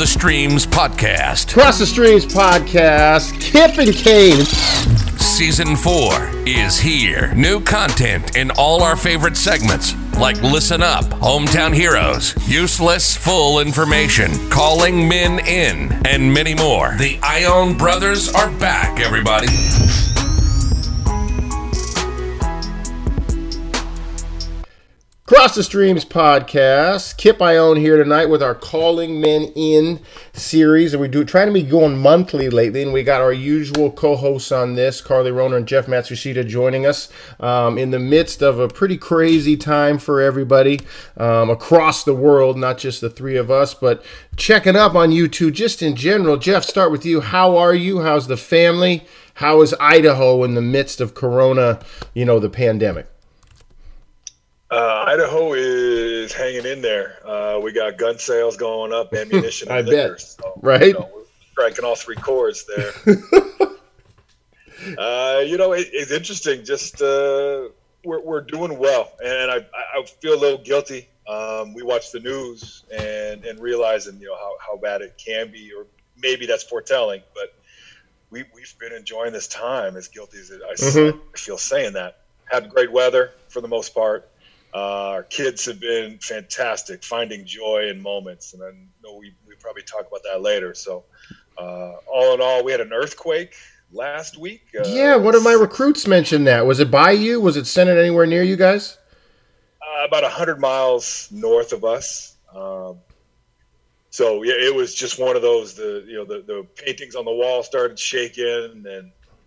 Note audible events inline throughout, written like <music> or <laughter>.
the Streams podcast. Cross the Streams podcast, Kip and Kane. Season 4 is here. New content in all our favorite segments like Listen Up, Hometown Heroes, Useless Full Information, Calling Men In, and many more. The Ion brothers are back, everybody. Cross the Streams podcast. Kip Ione here tonight with our Calling Men In series. And we do trying to be going monthly lately. And we got our usual co-hosts on this, Carly Roner and Jeff Matsushita joining us um, in the midst of a pretty crazy time for everybody um, across the world, not just the three of us, but checking up on you two just in general. Jeff, start with you. How are you? How's the family? How is Idaho in the midst of Corona, you know, the pandemic? Uh, Idaho is hanging in there. Uh, we got gun sales going up, ammunition, <laughs> I bet. So, Right? You know, we're striking all three chords there. <laughs> uh, you know, it, it's interesting. Just uh, we're, we're doing well, and I, I feel a little guilty. Um, we watch the news and and realizing you know how, how bad it can be, or maybe that's foretelling. But we we've been enjoying this time as guilty as I, Mhm. I feel saying that. Had great weather for the most part. Uh, our kids have been fantastic, finding joy in moments, and I know we, we probably talk about that later. So, uh, all in all, we had an earthquake last week. Uh, Yeah, one of my recruits mentioned that. Was it by you? Was it centered anywhere near you guys? uh, about hundred miles north of us. Um, so yeah, it was just one of those. The you know the, the paintings on the wall started shaking, and you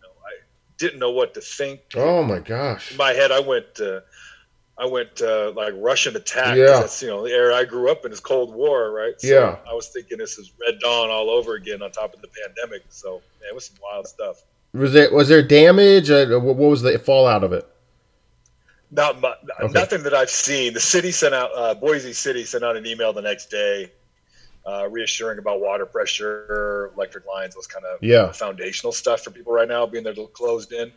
know, I didn't know what to think. Oh my gosh. in my head, I went, uh, I went uh, like Russian attack. Yeah. That's you know the era I grew up in is Cold War, right? So Yeah. I was thinking this is Red Dawn all over again on top of the pandemic. So yeah, it was some wild stuff. Was there was there damage? Uh, what was the fallout of it? Not mu- Okay. nothing that I've seen. The city sent out uh, Boise City sent out an email the next day, uh, reassuring about water pressure, electric lines, those kind of Yeah. foundational stuff for people right now, being they're closed in.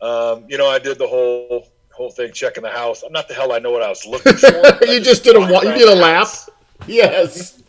Um, you know, I did the whole whole thing, checking the house. I'm not the hell I know what I was <laughs> looking for. You just did a wa- you did a lap? Yes. <laughs>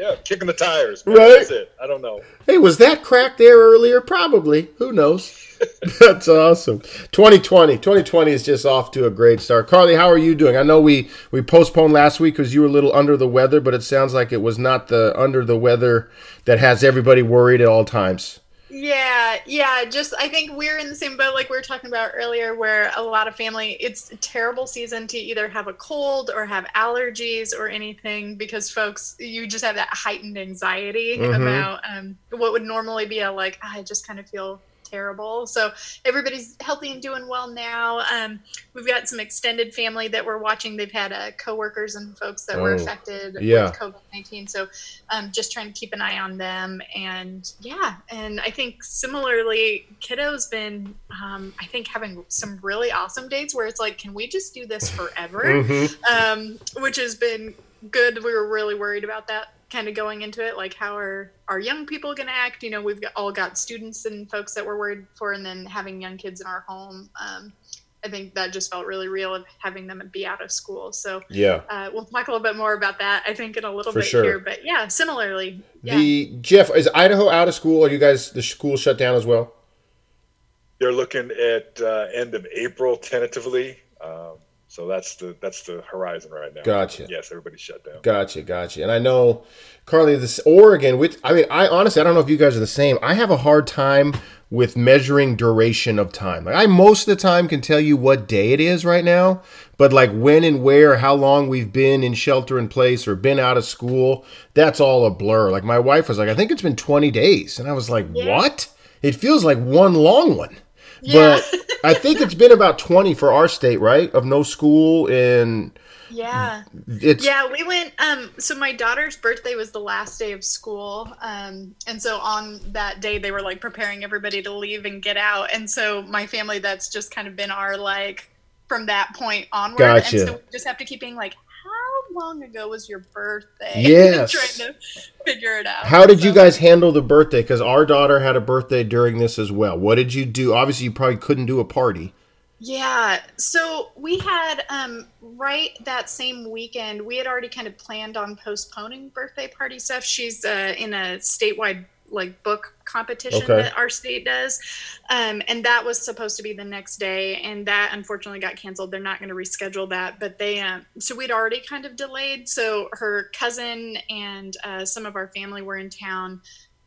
Yeah, kicking the tires. man. Right. That's it. I don't know. Hey, was that crack there earlier? Probably. Who knows? <laughs> That's awesome. 2020. 2020 is just off to a great start. Carly, how are you doing? I know we we postponed last week because you were a little under the weather, but it sounds like it was not the under the weather that has everybody worried at all times. Yeah, yeah. Just I think we're in the same boat like we were talking about earlier, where a lot of family. It's a terrible season to either have a cold or have allergies or anything because folks, you just have that heightened anxiety Mhm. about um, what would normally be a like. "Ah, I just kind of feel terrible. So everybody's healthy and doing well now. Um, we've got some extended family that we're watching. They've had uh, coworkers and folks that were Oh, affected yeah. with COVID nineteen. So um, just trying to keep an eye on them. And yeah, and I think similarly, Kiddo's been, um, I think, having some really awesome dates where it's like, can we just do this <laughs> forever? Mhm. Um, which has been good. We were really worried about that kind of going into it. Like, how are our young people going to act? You know, we've got, all got students and folks that we're worried for, and then having young kids in our home. Um, I think that just felt really real of having them be out of school. So Yeah. uh, we'll talk a little bit more about that, I think, in a little For bit sure. here. But yeah, similarly, yeah. The Jeff is Idaho out of school? Are you guys the school shut down as well? They're looking at uh, end of April tentatively. Um, so that's the that's the horizon right now. Gotcha. Yes, everybody's shut down. Gotcha, gotcha. And I know, Carly, this Oregon. With I mean, I honestly, I don't know if you guys are the same. I have a hard time with measuring duration of time. Like I most of the time can tell you what day it is right now, but like when and where, how long we've been in shelter in place or been out of school, that's all a blur. Like my wife was like, I think it's been 20 days, and I was like, Yeah. what? It feels like one long one. Yeah. But I think it's been about 20 for our state, right? Of no school and yeah. it's Yeah, we went. Um, so my daughter's birthday was the last day of school, um, and so on that day they were like preparing everybody to leave and get out. And so my family, that's just kind of been our like from that point onward. Gotcha. And so we just have to keep being like, long ago was your birthday? <laughs> Yes. trying to figure it out. How did you guys handle the birthday? Because our daughter had a birthday during this as well. What did you do? Obviously, you probably couldn't do a party. Yeah. So we had um, right that same weekend. We had already kind of planned on postponing birthday party stuff. She's uh, in a statewide like book competition Okay. that our state does, um, and that was supposed to be the next day, and that unfortunately got canceled. They're not going to reschedule that, but they um, so we'd already kind of delayed. So her cousin and uh, some of our family were in town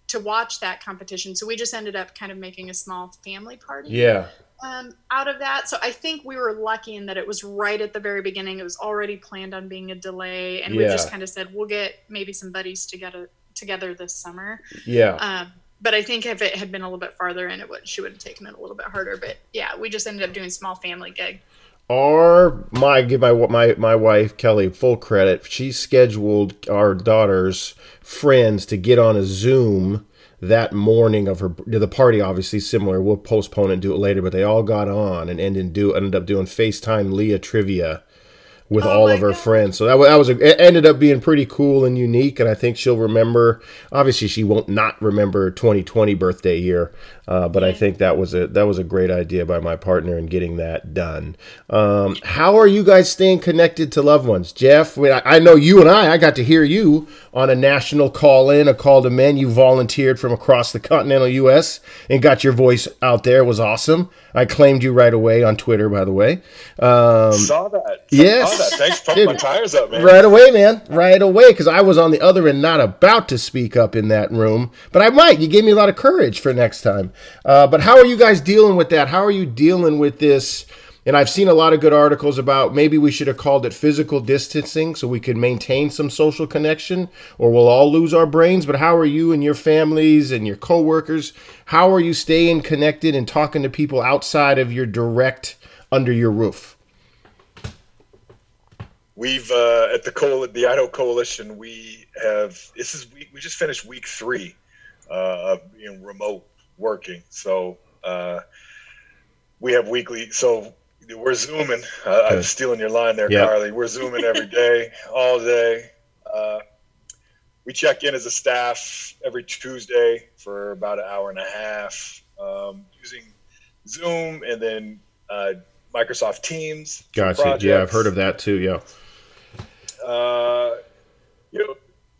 to watch that competition. So we just ended up kind of making a small family party Yeah. um, out of that. So I think we were lucky in that it was right at the very beginning. It was already planned on being a delay, and we just kind of said we'll get maybe some buddies together together this summer. Yeah. Um, but I think if it had been a little bit farther in, it would she would have taken it a little bit harder. But yeah, we just ended up doing small family gig. our my give my my my wife Kelly full credit. She scheduled our daughter's friends to get on a Zoom that morning of her the party. Obviously similar. We'll postpone it and do it later, but they all got on and ended do ended up doing FaceTime Leah trivia with Oh all of her God. friends. So that wa- that was a, it ended up being pretty cool and unique. And I think she'll remember. Obviously, she won't not remember 2020 birthday year, uh, but I think that was a that was a great idea by my partner in getting that done. Um, how are you guys staying connected to loved ones, Jeff? I I know you and I. I got to hear you on a national call in, a call to men. You volunteered from across the continental U.S. and got your voice out there. It was awesome. I claimed you right away on Twitter, by the way. Um, Saw that. yes. Saw that. Thanks for pumping my tires up, man. Right away, man. Right away, because I was on the other end, not about to speak up in that room, but I might. You gave me a lot of courage for next time. Uh, but how are you guys dealing with that? How are you dealing with this? And I've seen a lot of good articles about maybe we should have called it physical distancing so we could maintain some social connection, or we'll all lose our brains. But how are you and your families and your coworkers? How are you staying connected and talking to people outside of your direct under your roof? We've uh, at the coal the Idaho Coalition. We have this is we, we just finished week three uh, of remote working. So uh, we have weekly. So we're zooming. Uh, I'm stealing your line there, Yep. Carly. We're zooming every day, <laughs> all day. Uh, we check in as a staff every Tuesday for about an hour and a half um, using Zoom and then uh, Microsoft Teams. Gotcha. Yeah, I've heard of that too. Yeah. Uh, you know,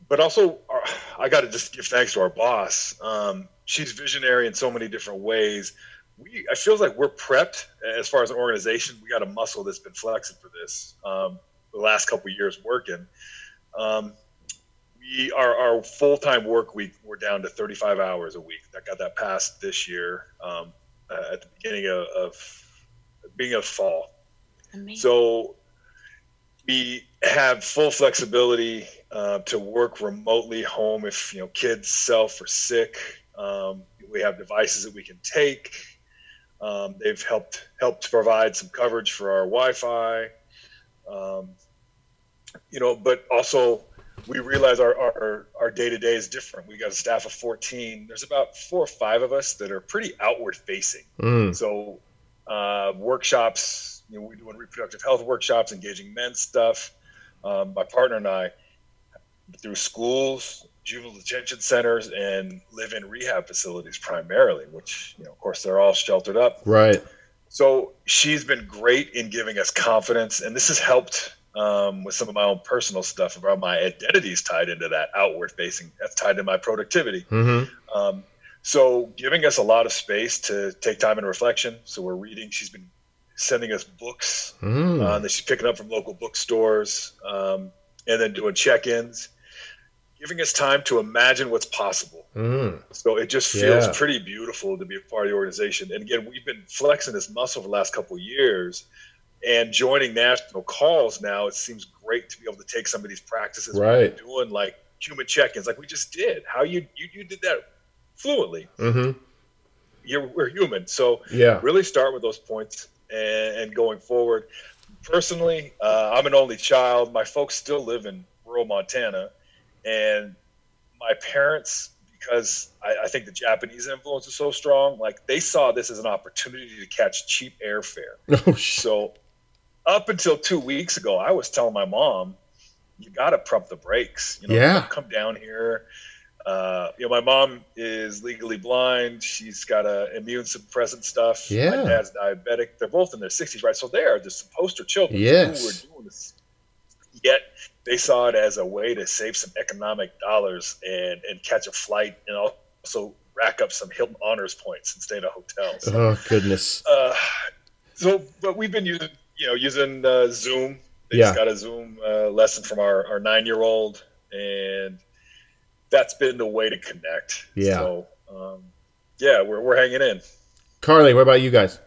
but also our, I got to just give thanks to our boss. Um, she's visionary in so many different ways. We, I feels like we're prepped as far as an organization. We got a muscle that's been flexing for this um, the last couple of years working. Um, we our, our full time work week we're down to 35 hours a week. That got that passed this year um, uh, at the beginning of, of beginning of fall. Amazing. So we have full flexibility uh, to work remotely home if you know kids self or sick. Um, we have devices that we can take. Um, they've helped helped provide some coverage for our Wi-Fi. Um, you know, but also we realize our our, our day-to-day is different. We got a staff of 14. There's about four or five of us that are pretty outward facing. Mm. So uh, workshops, you know, we're doing reproductive health workshops, engaging men stuff. Um, my partner and I, through schools, juvenile detention centers, and live-in rehab facilities primarily, which you know, of course, they're all sheltered up. Right. So she's been great in giving us confidence, and this has helped um, with some of my own personal stuff about my identities tied into that outward facing. That's tied to my productivity. Mm-hmm. Um, so giving us a lot of space to take time and reflection. So we're reading. She's been sending us books Mm. uh, that she's picking up from local bookstores, um, and then doing check-ins, giving us time to imagine what's possible. Mm. So it just feels Yeah. pretty beautiful to be a part of the organization. And again, we've been flexing this muscle for the last couple of years, and joining national calls now. It seems great to be able to take some of these practices Right. we're doing, like human check-ins, like we just did. How you you, you did that fluently. Mm-hmm. You're, we're human, so Yeah. really start with those points and, and going forward. Personally, uh, I'm an only child. My folks still live in rural Montana, and my parents, because I, I think the Japanese influence is so strong, like they saw this as an opportunity to catch cheap airfare. <laughs> Oh, So, up until two weeks ago, I was telling my mom, "You got to pump the brakes. You know, Yeah. come down here. Uh, you know, my mom is legally blind. She's got a immune suppressant stuff. Yeah. My dad's diabetic. They're both in their 60s, right? So they are just poster children Yes. who were doing this. Yet they saw it as a way to save some economic dollars and, and catch a flight and also rack up some Hilton honors points and stay in a hotel. So, Oh goodness. uh, so but we've been using, you know, using uh, Zoom. They Yeah. just got a Zoom uh, lesson from our, our nine year old, and that's been the way to connect. Yeah. So, um, yeah, we're, we're hanging in. Carly, what about you guys?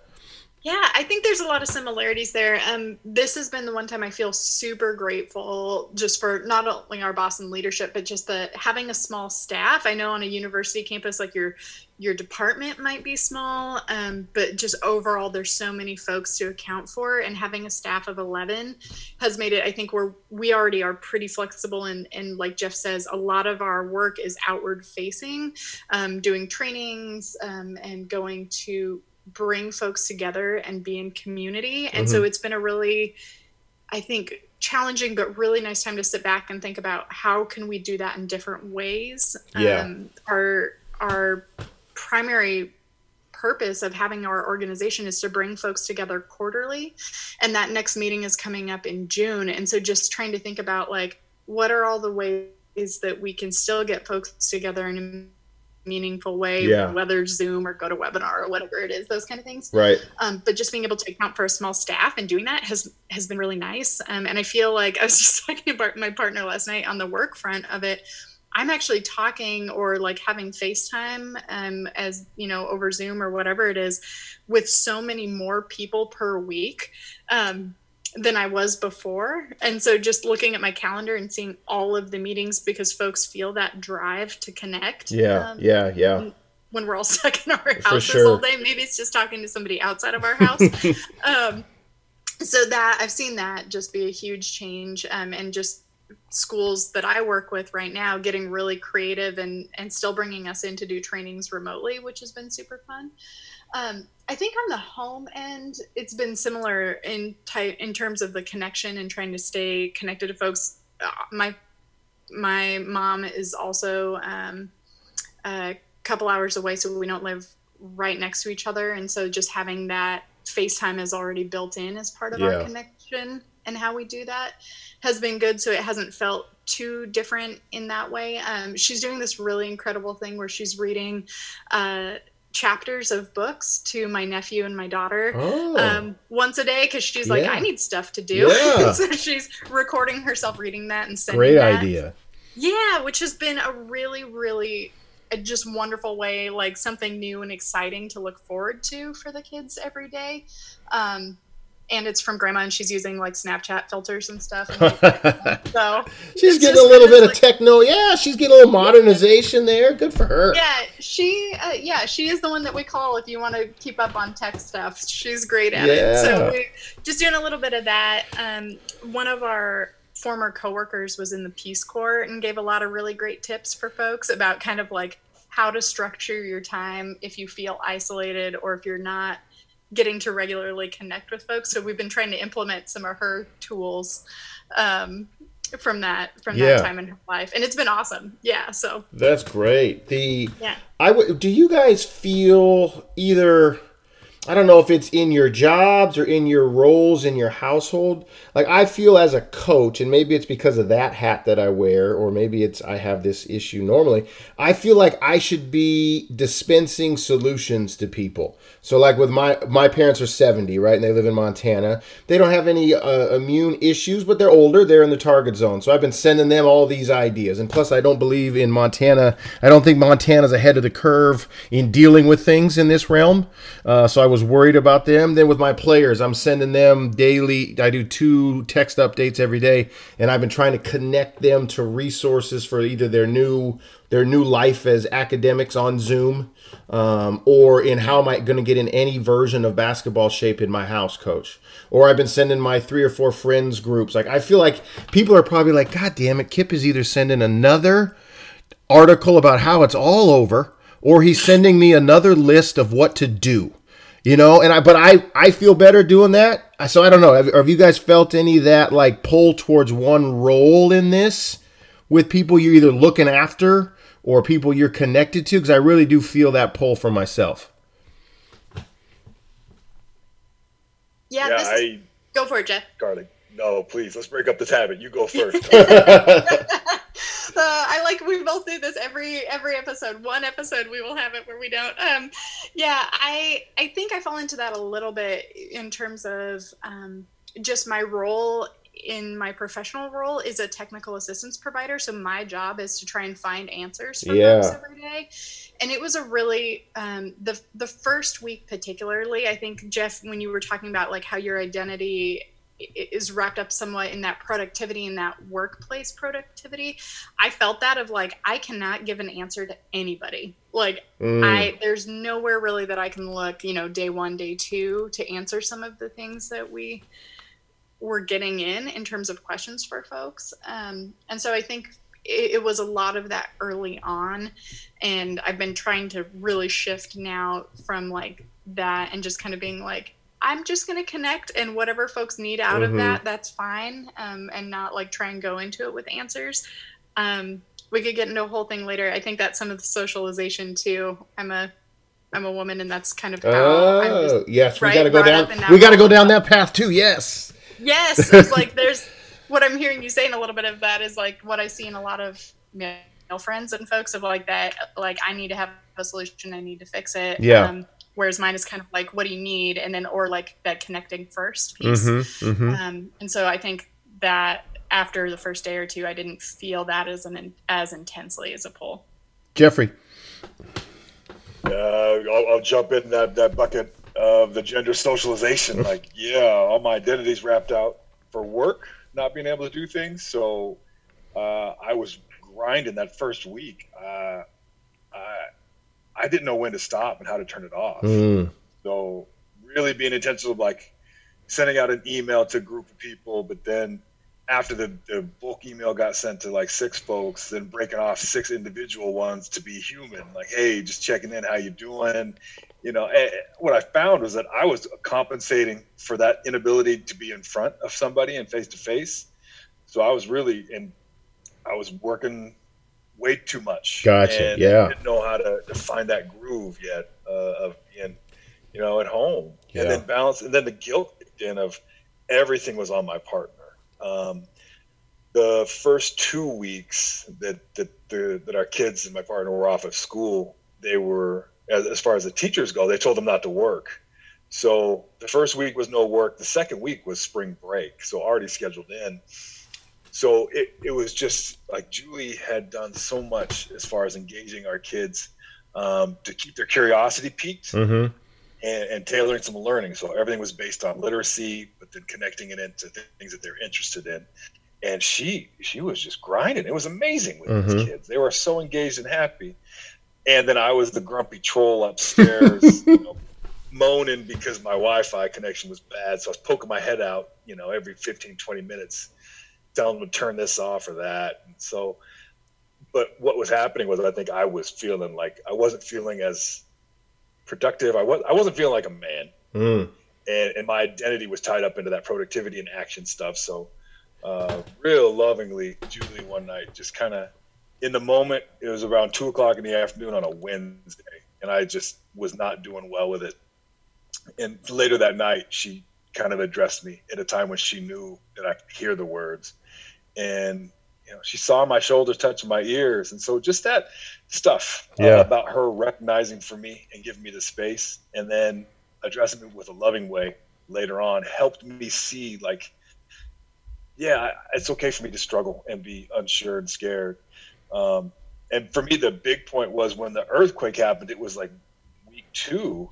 Yeah, I think there's a lot of similarities there. Um, this has been the one time I feel super grateful just for not only our Boston leadership, but just the having a small staff. I know on a university campus, like your your department might be small, um, but just overall, there's so many folks to account for, and having a staff of 11 has made it. I think we're we already are pretty flexible, and and like Jeff says, a lot of our work is outward facing, um, doing trainings um, and going to bring folks together and be in community. And so it's been a really, I think, challenging but really nice time to sit back and think about how can we do that in different ways. Yeah. Um, our our primary purpose of having our organization is to bring folks together quarterly and that next meeting is coming up in June and so just trying to think about like what are all the ways that we can still get folks together in a meaningful way Yeah. whether zoom or go to webinar or whatever it is those kind of things Right. um, but just being able to account for a small staff and doing that has has been really nice um, and i feel like <laughs> i was just talking about my partner last night on the work front of it i'm actually talking or like having facetime um, as you know over zoom or whatever it is with so many more people per week um, than I was before. And so just looking at my calendar and seeing all of the meetings because folks feel that drive to connect. Yeah. um, yeah. Yeah. when we're all <laughs> stuck in our houses sure. all day. Maybe it's just talking to somebody outside of our house. <laughs> um, so that I've seen that just be a huge change, um, and just schools that I work with right now getting really creative and and still bringing us in to do trainings remotely, which has been super fun. Um, I think on the home end, it's been similar in type in terms of the connection and trying to stay connected to folks. Uh, my my mom is also um, a couple hours away, so we don't live right next to each other, and so just having that FaceTime is already built in as part of Yeah. our connection and how we do that has been good. So it hasn't felt too different in that way. Um, she's doing this really incredible thing where she's reading. Uh, chapters of books to my nephew and my daughter Oh. um, once a day because she's like Yeah. i need stuff to do Yeah. <laughs> so she's recording herself reading that and sending Great that. idea. Yeah, which has been a really, really a just wonderful way, like something new and exciting to look forward to for the kids every day. Um, and it's from grandma, and she's using like Snapchat filters and stuff. <laughs> so she's getting a little bit this, of techno. Yeah, she's getting a little modernization there. Good for her. Yeah, she, uh, yeah, she is the one that we call if you want to keep up on tech stuff. She's great at it. So Yeah. we just doing a little bit of that. Um, one of our former coworkers was in the Peace Corps and gave a lot of really great tips for folks about kind of like how to structure your time if you feel isolated or if you're not getting to regularly connect with folks. So we've been trying to implement some of her tools um, from that from Yeah. that time in her life, and it's been awesome. Yeah. So That's great. The yeah. I would. Do you guys feel either? I don't know if it's in your jobs or in your roles in your household. Like I feel as a coach, and maybe it's because of that hat that I wear, or maybe it's I have this issue normally. I feel like I should be dispensing solutions to people. So like with my my parents are 70, right? And they live in Montana. They don't have any uh, immune issues, but they're older. They're in the target zone. So I've been sending them all these ideas. And plus I don't believe in Montana. I don't think Montana's ahead of the curve in dealing with things in this realm. Uh, so I was worried about them. Then with my players, I'm sending them daily. I do two text updates every day, and I've been trying to connect them to resources for either their new their new life as academics on Zoom, um, or in how am I going to get in any version of basketball shape in my house, coach. Or I've been sending my three or four friends groups. Like I feel like people are probably like, God damn it, Kip is either sending another article about how it's all over, or he's sending me another list of what to do. You know, and I but I I feel better doing that. So I don't know. Have, have you guys felt any of that like pull towards one role in this with people you're either looking after or people you're connected to? Because I really do feel that pull for myself. Yeah, Yeah, this is, I go for it, Jeff. garlic. No, please, let's break up this habit. You go first. <laughs> <laughs> Uh, I like we both do this every every episode. One episode we will have it where we don't. Um, yeah, I I think I fall into that a little bit in terms of um, just my role in my professional role is a technical assistance provider. So my job is to try and find answers for Yeah. folks every day. And it was a really um, the the first week particularly. I think Jeff, when you were talking about like how your identity is wrapped up somewhat in that productivity and that workplace productivity i felt that of like i cannot give an answer to anybody. Like Mm. i there's nowhere really that i can look you know day one day two to answer some of the things that we were getting in in terms of questions for folks. Um, and so i think it, it was a lot of that early on. And i've been trying to really shift now from like that and just kind of being like i'm just going to connect and whatever folks need out Mhm. of that that's fine um, and not like try and go into it with answers um, we could get into a whole thing later i think that's some of the socialization too i'm a i'm a woman and that's kind of how i'm Oh, just yes, we right, got to go down. that We got to go down that path too. Yes. Yes, it's like there's what I'm hearing you saying a little bit of that is like what I see in a lot of male friends and folks of like that like I need to have a solution, I need to fix it. Yeah. Um, whereas mine is kind of like what do you need, and then or like that connecting first piece. Mm-hmm, mm-hmm. Um, and so I think that after the first day or two, I didn't feel that as an as intensely as a pull. Jeffrey. uh, I'll, I'll jump in that, that bucket of the gender socialization. <laughs> Like, yeah, all my identities wrapped out for work, not being able to do things. So uh, I was grinding that first week. Uh, I, I didn't know when to stop and how to turn it off. Mm. So really being intentional, of like sending out an email to a group of people, but then after the, the bulk email got sent to like six folks, then breaking off six individual ones to be human, like, hey, just checking in, how you doing? You know, eh, what I found was that I was compensating for that inability to be in front of somebody and face to face. So I was really in, I was working way too much. Gotcha, And yeah. Didn't know how to, to find that groove yet uh, of being, you know, at home. Yeah. And then balance, and then the guilt again of everything was on my partner. Um, the first two weeks that that the, that our kids and my partner were off of school, they were as, as far as the teachers go, they told them not to work. So the first week was no work. The second week was spring break, so already scheduled in. So it, it was just like Julie had done so much as far as engaging our kids um, to keep their curiosity piqued Mm-hmm. and, and tailoring some learning. So everything was based on literacy, but then connecting it into things that they're interested in. And she she was just grinding. It was amazing with Mhm. these kids. They were so engaged and happy. And then I was the grumpy troll upstairs, <laughs> you know, moaning because my Wi-Fi connection was bad. So I was poking my head out, you know, every 15, 20 minutes, telling them to turn this off or that. And so, but what was happening was I think I was feeling like I wasn't feeling as productive. I was I wasn't feeling like a man, Mm. and and my identity was tied up into that productivity and action stuff. So, uh, real lovingly, Julie one night just kind of in the moment. It was around two o'clock in the afternoon on a Wednesday, and I just was not doing well with it. And later that night, she kind of addressed me at a time when she knew that I could hear the words, and you know she saw my shoulders touching my ears, and so just that stuff uh, about her recognizing for me and giving me the space, and then addressing me with a loving way later on helped me see like yeah it's okay for me to struggle and be unsure and scared. Um, and for me the big point was when the earthquake happened it was like week two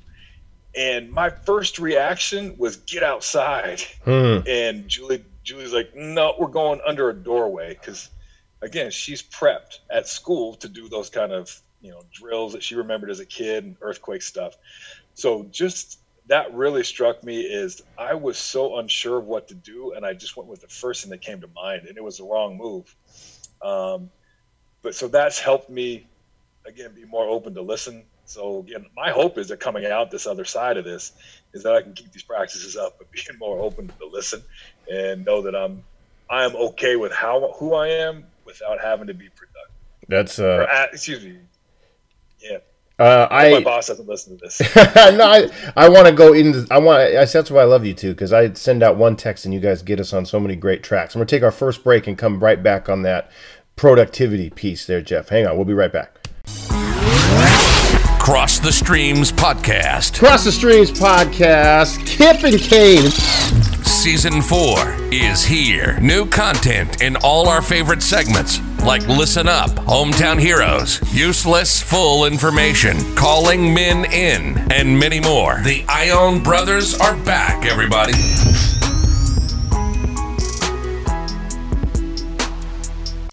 and my first reaction was get outside Mm. and Julie Julie's like, no, we're going under a doorway because, again, she's prepped at school to do those kind of you know drills that she remembered as a kid and earthquake stuff. So just that really struck me is I was so unsure of what to do, and I just went with the first thing that came to mind, and it was the wrong move. Um, but so that's helped me again be more open to listen. So again, my hope is that coming out this other side of this is that I can keep these practices up, but <laughs> being more open to listen and know that I'm I am okay with how who I am without having to be productive. That's Or, uh, uh, excuse me. Yeah. uh My I boss doesn't listen to this. <laughs> no, I, I want to go into. I want. I, that's why I love you too, because I send out one text and you guys get us on so many great tracks. I'm gonna take our first break and come right back on that productivity piece there, Jeff. Hang on, we'll be right back. Cross the Streams Podcast. Cross the Streams podcast, Kip and Kane. Season 4 is here. New content in all our favorite segments like Listen Up, Hometown Heroes, Useless Full Information, Calling Men In, and many more. The Ion Brothers are back, everybody.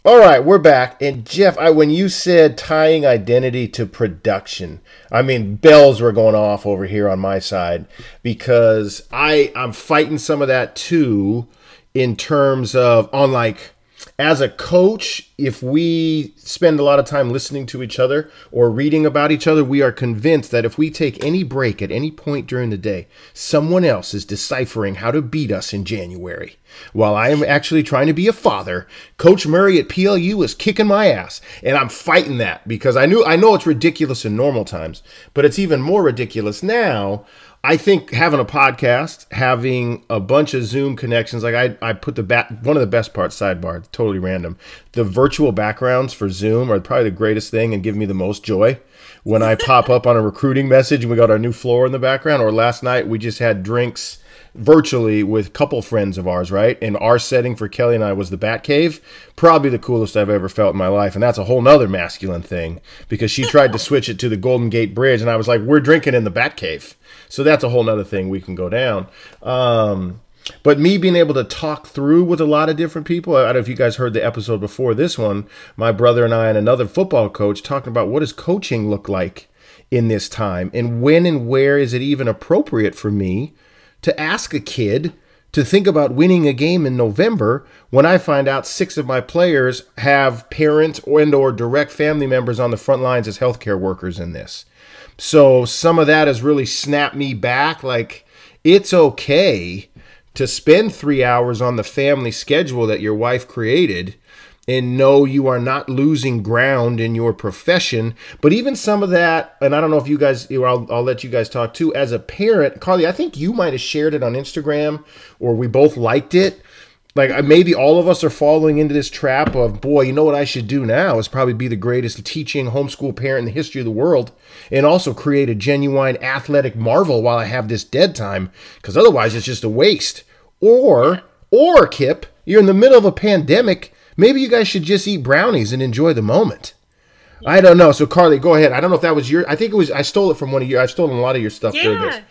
All right, we're back. And Jeff, I, when you said tying identity to production, I mean bells were going off over here on my side because I I'm fighting some of that too in terms of on like as a coach, if we spend a lot of time listening to each other or reading about each other, we are convinced that if we take any break at any point during the day, someone else is deciphering how to beat us in January. While I am actually trying to be a father, Coach Murray at PLU is kicking my ass, and I'm fighting that because I knew I know it's ridiculous in normal times, but it's even more ridiculous now I think having a podcast, having a bunch of Zoom connections, like I, I put the back one of the best parts, sidebar, totally random. The virtual backgrounds for Zoom are probably the greatest thing and give me the most joy. When I pop up on a recruiting message and we got our new floor in the background, or last night we just had drinks virtually with couple friends of ours, right? And our setting for Kelly and I was the Bat Cave. Probably the coolest I've ever felt in my life. And that's a whole nother masculine thing because she tried to switch it to the Golden Gate Bridge. And I was like, we're drinking in the Bat Cave. So that's a whole nother thing we can go down. Um, but me being able to talk through with a lot of different people, I don't know if you guys heard the episode before this one, my brother and I and another football coach talking about what does coaching look like in this time and when and where is it even appropriate for me to ask a kid to think about winning a game in November when I find out six of my players have parents and or direct family members on the front lines as healthcare workers in this. So some of that has really snapped me back. Like it's okay to spend three hours on the family schedule that your wife created and know you are not losing ground in your profession. But even some of that, and I don't know if you guys, I'll, I'll let you guys talk too. As a parent, Carly, I think you might have shared it on Instagram or we both liked it. Like maybe all of us are falling into this trap of, boy, you know what I should do now is probably be the greatest teaching homeschool parent in the history of the world and also create a genuine athletic marvel while I have this dead time because otherwise it's just a waste. Or, or Kip, you're in the middle of a pandemic Maybe you guys should just eat brownies and enjoy the moment. I don't know. So Carly, go ahead. I don't know if that was your. I think it was. I stole it from one of your. I've stolen a lot of your stuff. Yeah.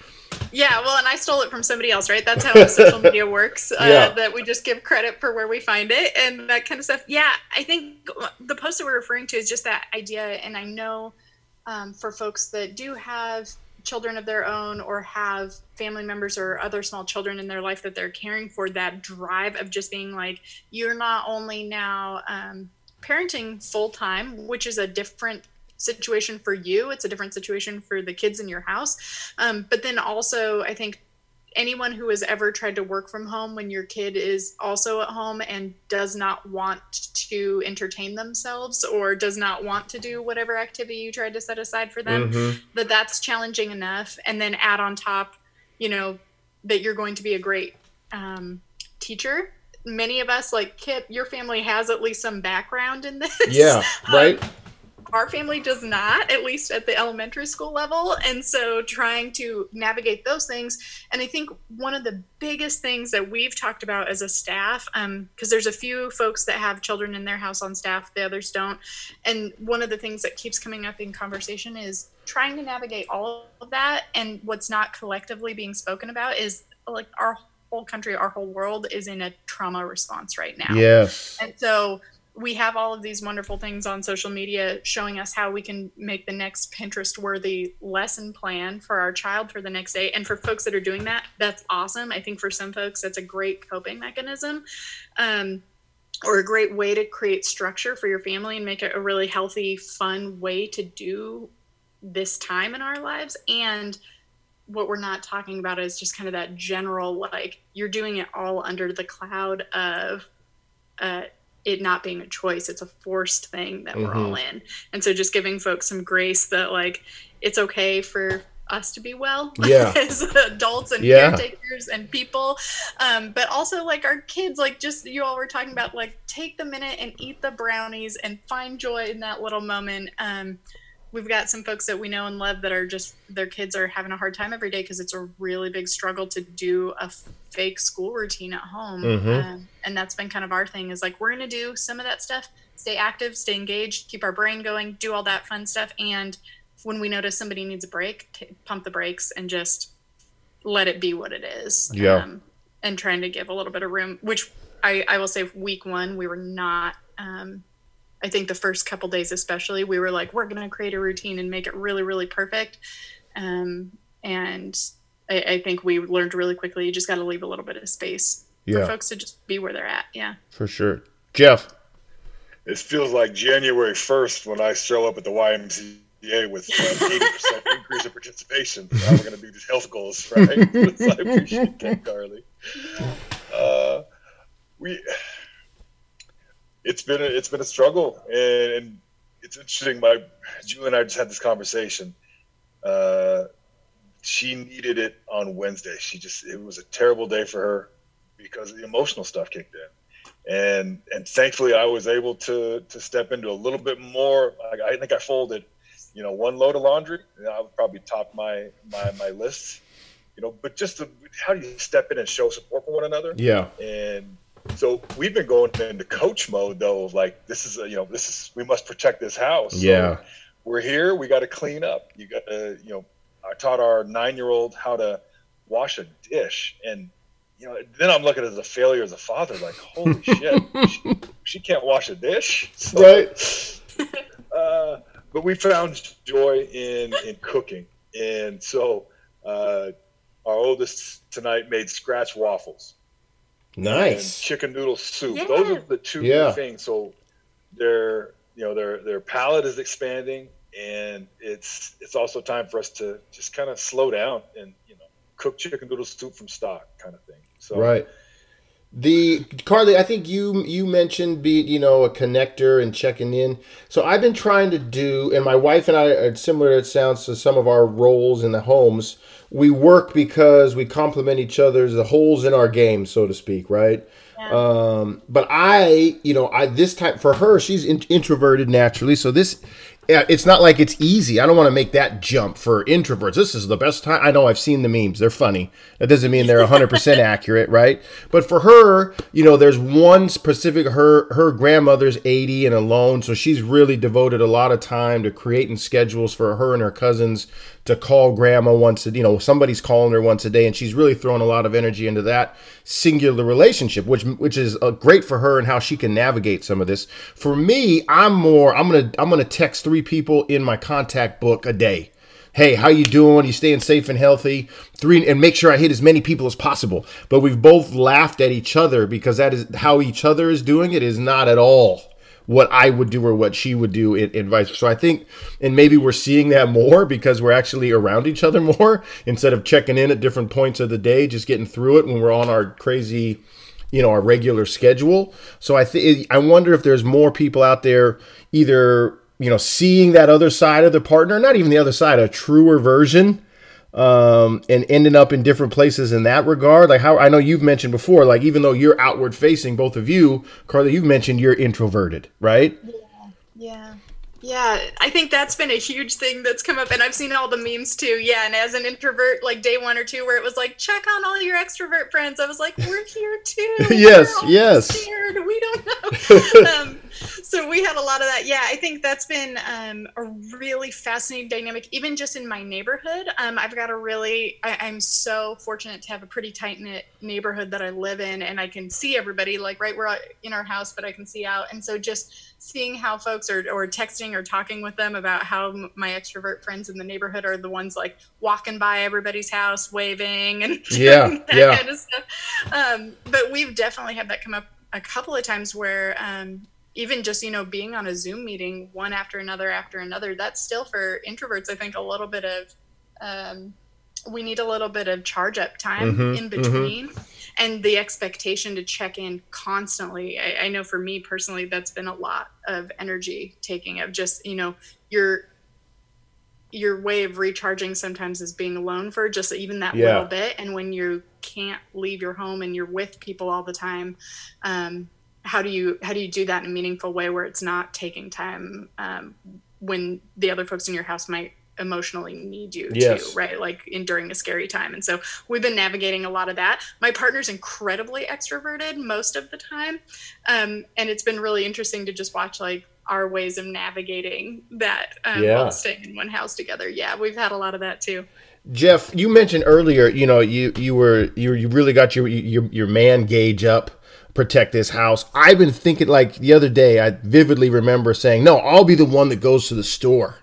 Yeah, well, and I stole it from somebody else, right? That's how social media <laughs> works. Uh, Yeah. That we just give credit for where we find it and that kind of stuff. Yeah, I think the post that we're referring to is just that idea. And I know um, for folks that do have children of their own or have family members or other small children in their life that they're caring for, that drive of just being like, you're not only now um, parenting full time, which is a different situation for you it's a different situation for the kids in your house um, but then also i think anyone who has ever tried to work from home when your kid is also at home and does not want to entertain themselves or does not want to do whatever activity you tried to set aside for them Mhm. that that's challenging enough and then add on top you know that you're going to be a great um, teacher many of us like kip your family has at least some background in this Yeah. <laughs> Right. Our family does not at least at the elementary school level. And so trying to navigate those things. And i think one of the biggest things that we've talked about as a staff um, because there's a few folks that have children in their house on staff the others don't. And one of the things that keeps coming up in conversation is trying to navigate all of that. And what's not collectively being spoken about is like our whole country our whole world is in a trauma response right now. Yes. and so we have all of these wonderful things on social media showing us how we can make the next Pinterest worthy lesson plan for our child for the next day. And for folks that are doing that, that's awesome. I think for some folks, that's a great coping mechanism. Um, or a great way to create structure for your family and make it a really healthy, fun way to do this time in our lives. And what we're not talking about is just kind of that general, like, you're doing it all under the cloud of uh, it not being a choice it's a forced thing that mm-hmm. we're all in and so just giving folks some grace that like it's okay for us to be well <laughs> yeah. as adults and yeah. caretakers and people um, but also like our kids like just you all were talking about like take the minute and eat the brownies and find joy in that little moment um, we've got some folks that we know and love that are just their kids are having a hard time every day because it's a really big struggle to do a fake school routine at home. Mm-hmm. um, and that's been kind of our thing is like we're going to do some of that stuff stay active stay engaged keep our brain going do all that fun stuff. And when we notice somebody needs a break t- pump the brakes and just let it be what it is. Yeah. Um, and trying to give a little bit of room which I, I will say week one we were not um, I think the first couple days, especially, we were like, we're going to create a routine and make it really, really perfect. Um, and I, I, think we learned really quickly you just got to leave a little bit of space yeah. for folks to just be where they're at. Yeah. For sure. Jeff. It feels like January 1st when I show up at the YMCA with uh, <laughs> 80% increase in participation. Now we're going to do these health goals, right? I appreciate that, Carly. Uh, we it's been a, it's been a struggle, and, and it's interesting. My Julie and I just had this conversation. Uh, she needed it on Wednesday. She just it was a terrible day for her because the emotional stuff kicked in, and and thankfully I was able to to step into a little bit more. I, I think I folded, you know, one load of laundry. I would probably top my my my list, you know. But just to, how do you step in and show support for one another? Yeah, and so we've been going into coach mode though, like this is a, you know this is we must protect this house. So yeah, we're here. We got to clean up. You got to you know. I taught our nine year old how to wash a dish, and you know then I'm looking as a failure as a father. Like holy <laughs> shit, she, she, can't wash a dish. So, right. <laughs> uh, but we found joy in in cooking, and so uh, our oldest tonight made scratch waffles Nice. chicken noodle soup. Yeah. Those are the two yeah. things. So their you know their their palate is expanding and it's it's also time for us to just kind of slow down and you know cook chicken noodle soup from stock kind of thing. So Right. The Carly, I think you you mentioned be you know a connector and checking in. So I've been trying to do, and my wife and I are similar. It sounds to some of our roles in the homes we work because we complement each other's the holes in our game, so to speak, right? Yeah. Um, but I, you know, I this time for her, she's in, introverted naturally, so this it's not like it's easy. I don't want to make that jump for introverts. This is the best time. I know I've seen the memes. They're funny. That doesn't mean they're 100% <laughs> accurate, right? But for her, you know, there's one specific her her grandmother's 80 and alone, so she's really devoted a lot of time to creating schedules for her and her cousins to call grandma once a you know somebody's calling her once a day and she's really throwing a lot of energy into that singular relationship which which is uh, great for her and how she can navigate some of this. For me i'm more i'm gonna i'm gonna text three people in my contact book a day. Hey how you doing? You staying safe and healthy? Three and make sure i hit as many people as possible. But we've both laughed at each other because that is how each other is doing it is not at all what I would do or what she would do in, in vice. So I think, and maybe we're seeing that more because we're actually around each other <laughs> more instead of checking in at different points of the day, just getting through it when we're on our crazy, you know, our regular schedule. So I think I wonder if there's more people out there either you know seeing that other side of the partner, not even the other side, a truer version um, and ending up in different places in that regard? Like how I know you've mentioned before, like even though you're outward facing, both of you, Carly, you've mentioned you're introverted, right? Yeah. Yeah. Yeah, I think that's been a huge thing that's come up, and I've seen all the memes too. Yeah, and as an introvert, like day one or two, where it was like, check on all your extrovert friends. I was like, we're here too. <laughs> yes, yes. Scared. We don't know. <laughs> <laughs> um, <laughs> so we had a lot of that. Yeah, I think that's been um, a really fascinating dynamic, even just in my neighborhood. Um, I've got a really, I, am so fortunate to have a pretty tight knit neighborhood that I live in, and I can see everybody. Like right, we're in our house, but I can see out, and so just seeing how folks are or texting or talking with them about how my extrovert friends in the neighborhood are the ones like walking by everybody's house waving and <laughs> yeah that yeah. kind of stuff um, but we've definitely had that come up a couple of times where um, even just you know being on a zoom meeting one after another after another that's still for introverts i think a little bit of um, we need a little bit of charge up time mm-hmm, in mm-hmm. between mm-hmm. and the expectation to check in constantly. I, I know for me personally, that's been a lot of energy taking of just you know your your way of recharging sometimes is being alone for just even that Yeah. little bit and when you can't leave your home and you're with people all the time um, how do you how do you do that in a meaningful way where it's not taking time um, when the other folks in your house might emotionally need you Yes. too right? Like in during a scary time. And so we've been navigating a lot of that. My partner's incredibly extroverted most of the time. Um, and it's been really interesting to just watch like our ways of navigating that um, Yeah. while staying in one house together. Yeah we've had a lot of that too. Jeff, you mentioned earlier, you know, you you were you you really got your your your man gauge up, protect this house. I've been thinking like the other day, I vividly remember saying, "No, I'll be the one that goes to the store."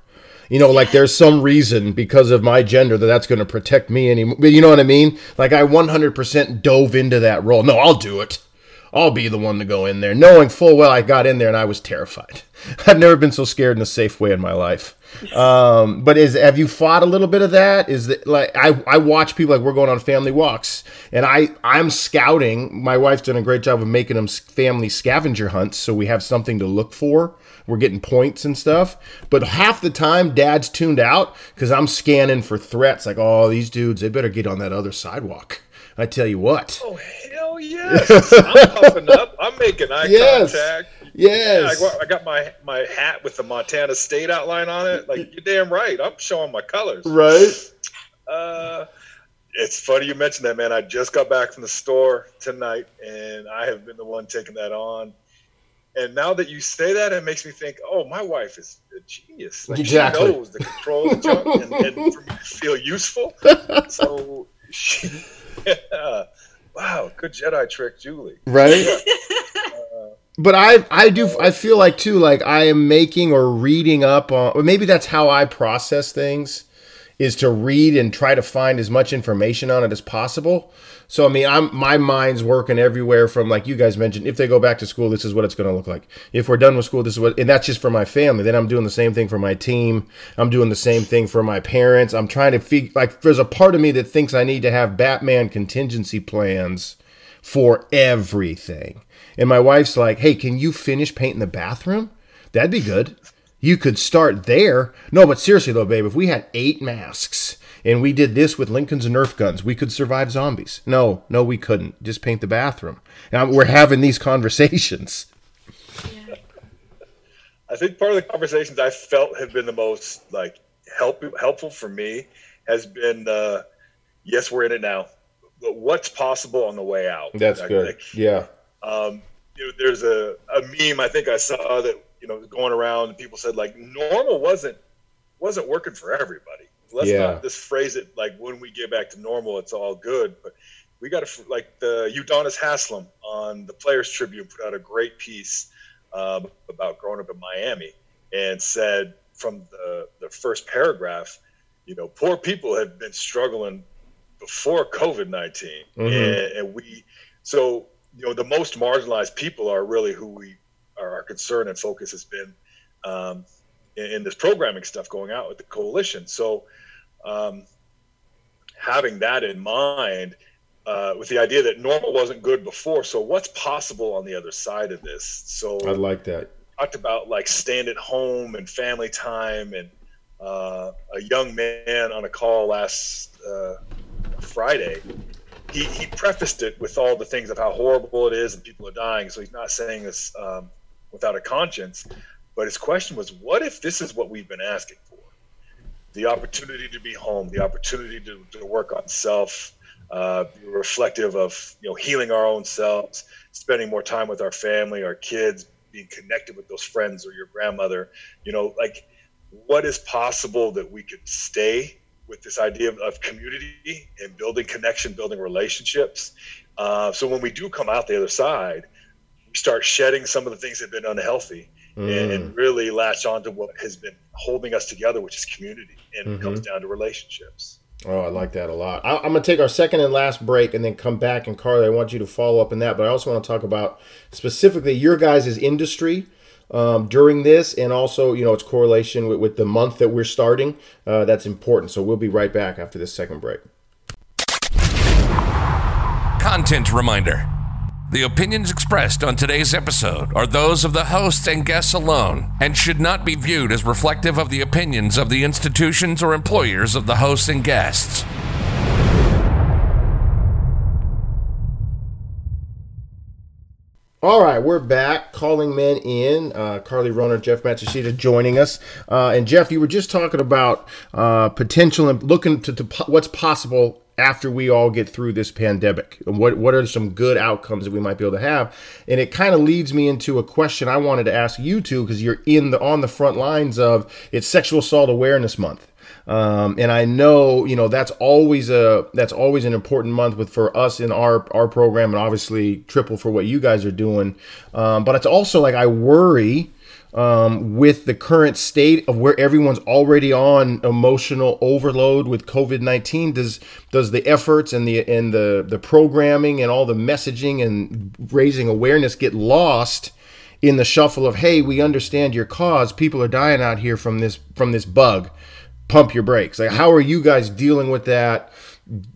You know, like there's some reason because of my gender that that's going to protect me anymore. You know what I mean? Like I 100% dove into that role. No, I'll do it. I'll be the one to go in there, knowing full well I got in there and I was terrified. <laughs> I've never been so scared in a safe way in my life. Um, but is have you fought a little bit of that? Is that like I, I watch people like we're going on family walks and I I'm scouting. My wife's done a great job of making them family scavenger hunts, so we have something to look for. We're getting points and stuff. But half the time, Dad's tuned out because I'm scanning for threats. Like, oh, these dudes, they better get on that other sidewalk. I tell you what. Oh hell yes! I'm puffing up. I'm making eye Yes. contact. Yes. Yeah, I, got, I got my my hat with the Montana State outline on it. Like you're damn right. I'm showing my colors. right. Uh, it's funny you mentioned that, man. I just got back from the store tonight, and I have been the one taking that on. And now that you say that, it makes me think, oh, my wife is a genius. Like, Exactly. She knows the control and, and <laughs> for me to feel useful. So, she, <laughs> yeah. wow, good Jedi trick, Julie. Right. <laughs> But I I do I feel like too like I am making or reading up on or maybe that's how I process things is to read and try to find as much information on it as possible. So I mean I'm my mind's working everywhere from like you guys mentioned if they go back to school this is what it's going to look like. If we're done with school this is what and that's just for my family. Then I'm doing the same thing for my team. I'm doing the same thing for my parents. I'm trying to figure like there's a part of me that thinks I need to have Batman contingency plans for everything. And my wife's like, hey, can you finish painting the bathroom? That'd be good. You could start there. No, but seriously though, babe, if we had eight masks and we did this with Lincoln's Nerf guns, we could survive zombies. No, no, we couldn't. Just paint the bathroom. And we're having these conversations. I think part of the conversations I felt have been the most like help helpful for me has been uh, yes, we're in it now, but what's possible on the way out? That's Like- good. like, Yeah. Um, you know, there's a, a meme I think I saw that you know going around and people said like normal wasn't wasn't working for everybody. Let's Yeah. not just phrase it like when we get back to normal, it's all good. But we got to like the Udonis Haslem on the Players Tribune put out a great piece um, about growing up in Miami and said from the the first paragraph, you know, poor people have been struggling before COVID 19 Mhm. and, and we so you know the most marginalized people are really who we are our concern and focus has been um, in, in this programming stuff going out with the coalition. So um, having that in mind. Uh, with the idea that normal wasn't good before, so what's possible on the other side of this? So I like that. talked about like staying at home and family time and uh, a young man on a call last uh, Friday. He, he prefaced it with all the things of how horrible it is and people are dying. So he's not saying this um, without a conscience. But his question was, what if this is what we've been asking for? The opportunity to be home, the opportunity to, to work on self, uh, be reflective of you know healing our own selves, spending more time with our family, our kids, being connected with those friends or your grandmother. You know, like what is possible that we could stay with this idea of, of community and building connection, building relationships. Uh, so when we do come out the other side, we start shedding some of the things that have been unhealthy and, Mm. and really latch on to what has been holding us together, which is community, and it Mhm. comes down to relationships. Oh, I like that a lot. I, I'm going to take our second and last break and then come back. And Carly, I want you to follow up on that. But I also want to talk about specifically your guys' industry um, during this and also, you know, its correlation with, with the month that we're starting. Uh, that's important. So we'll be right back after this second break. content reminder. The opinions expressed on today's episode are those of the hosts and guests alone and should not be viewed as reflective of the opinions of the institutions or employers of the hosts and guests. All right, we're back. Calling men in. Uh, Carly Roner, Jeff Matsushita joining us. Uh, and Jeff, you were just talking about uh, potential and looking to, to what's possible after we all get through this pandemic and what what are some good outcomes that we might be able to have and it kind of leads me into a question i wanted to ask you too because you're in the on the front lines of it's sexual assault awareness month um, and I know, you know, that's always a that's always an important month with for us in our our program, and obviously triple for what you guys are doing. Um, but it's also like I worry um, with the current state of where everyone's already on emotional overload with COVID nineteen. Does does the efforts and the and the the programming and all the messaging and raising awareness get lost? in the shuffle of hey we understand your cause people are dying out here from this from this bug pump your brakes? Like, how are you guys dealing with that?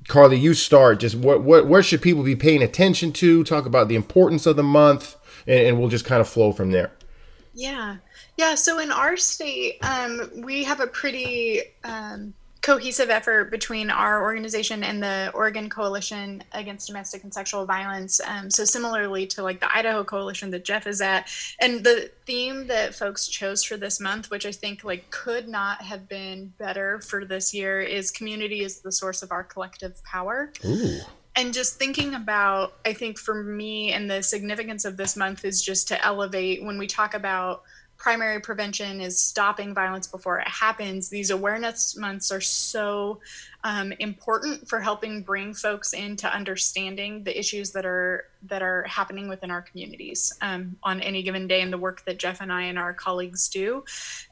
Carly, you start. Just what, what, where should people be paying attention to? Talk about the importance of the month, and, and we'll just kind of flow from there. Yeah, yeah. So in our state, um, we have a pretty um, cohesive effort between our organization and the Oregon Coalition Against Domestic and Sexual Violence. Um, so similarly to like the Idaho Coalition that Jeff is at, and the theme that folks chose for this month, which I think like could not have been better for this year, is community is the source of our collective power. Ooh. And just thinking about, I think for me and the significance of this month is just to elevate when we talk about primary prevention is stopping violence before it happens. These awareness months are so um, important for helping bring folks into understanding the issues that are that are happening within our communities um, on any given day and the work that Jeff and I and our colleagues do.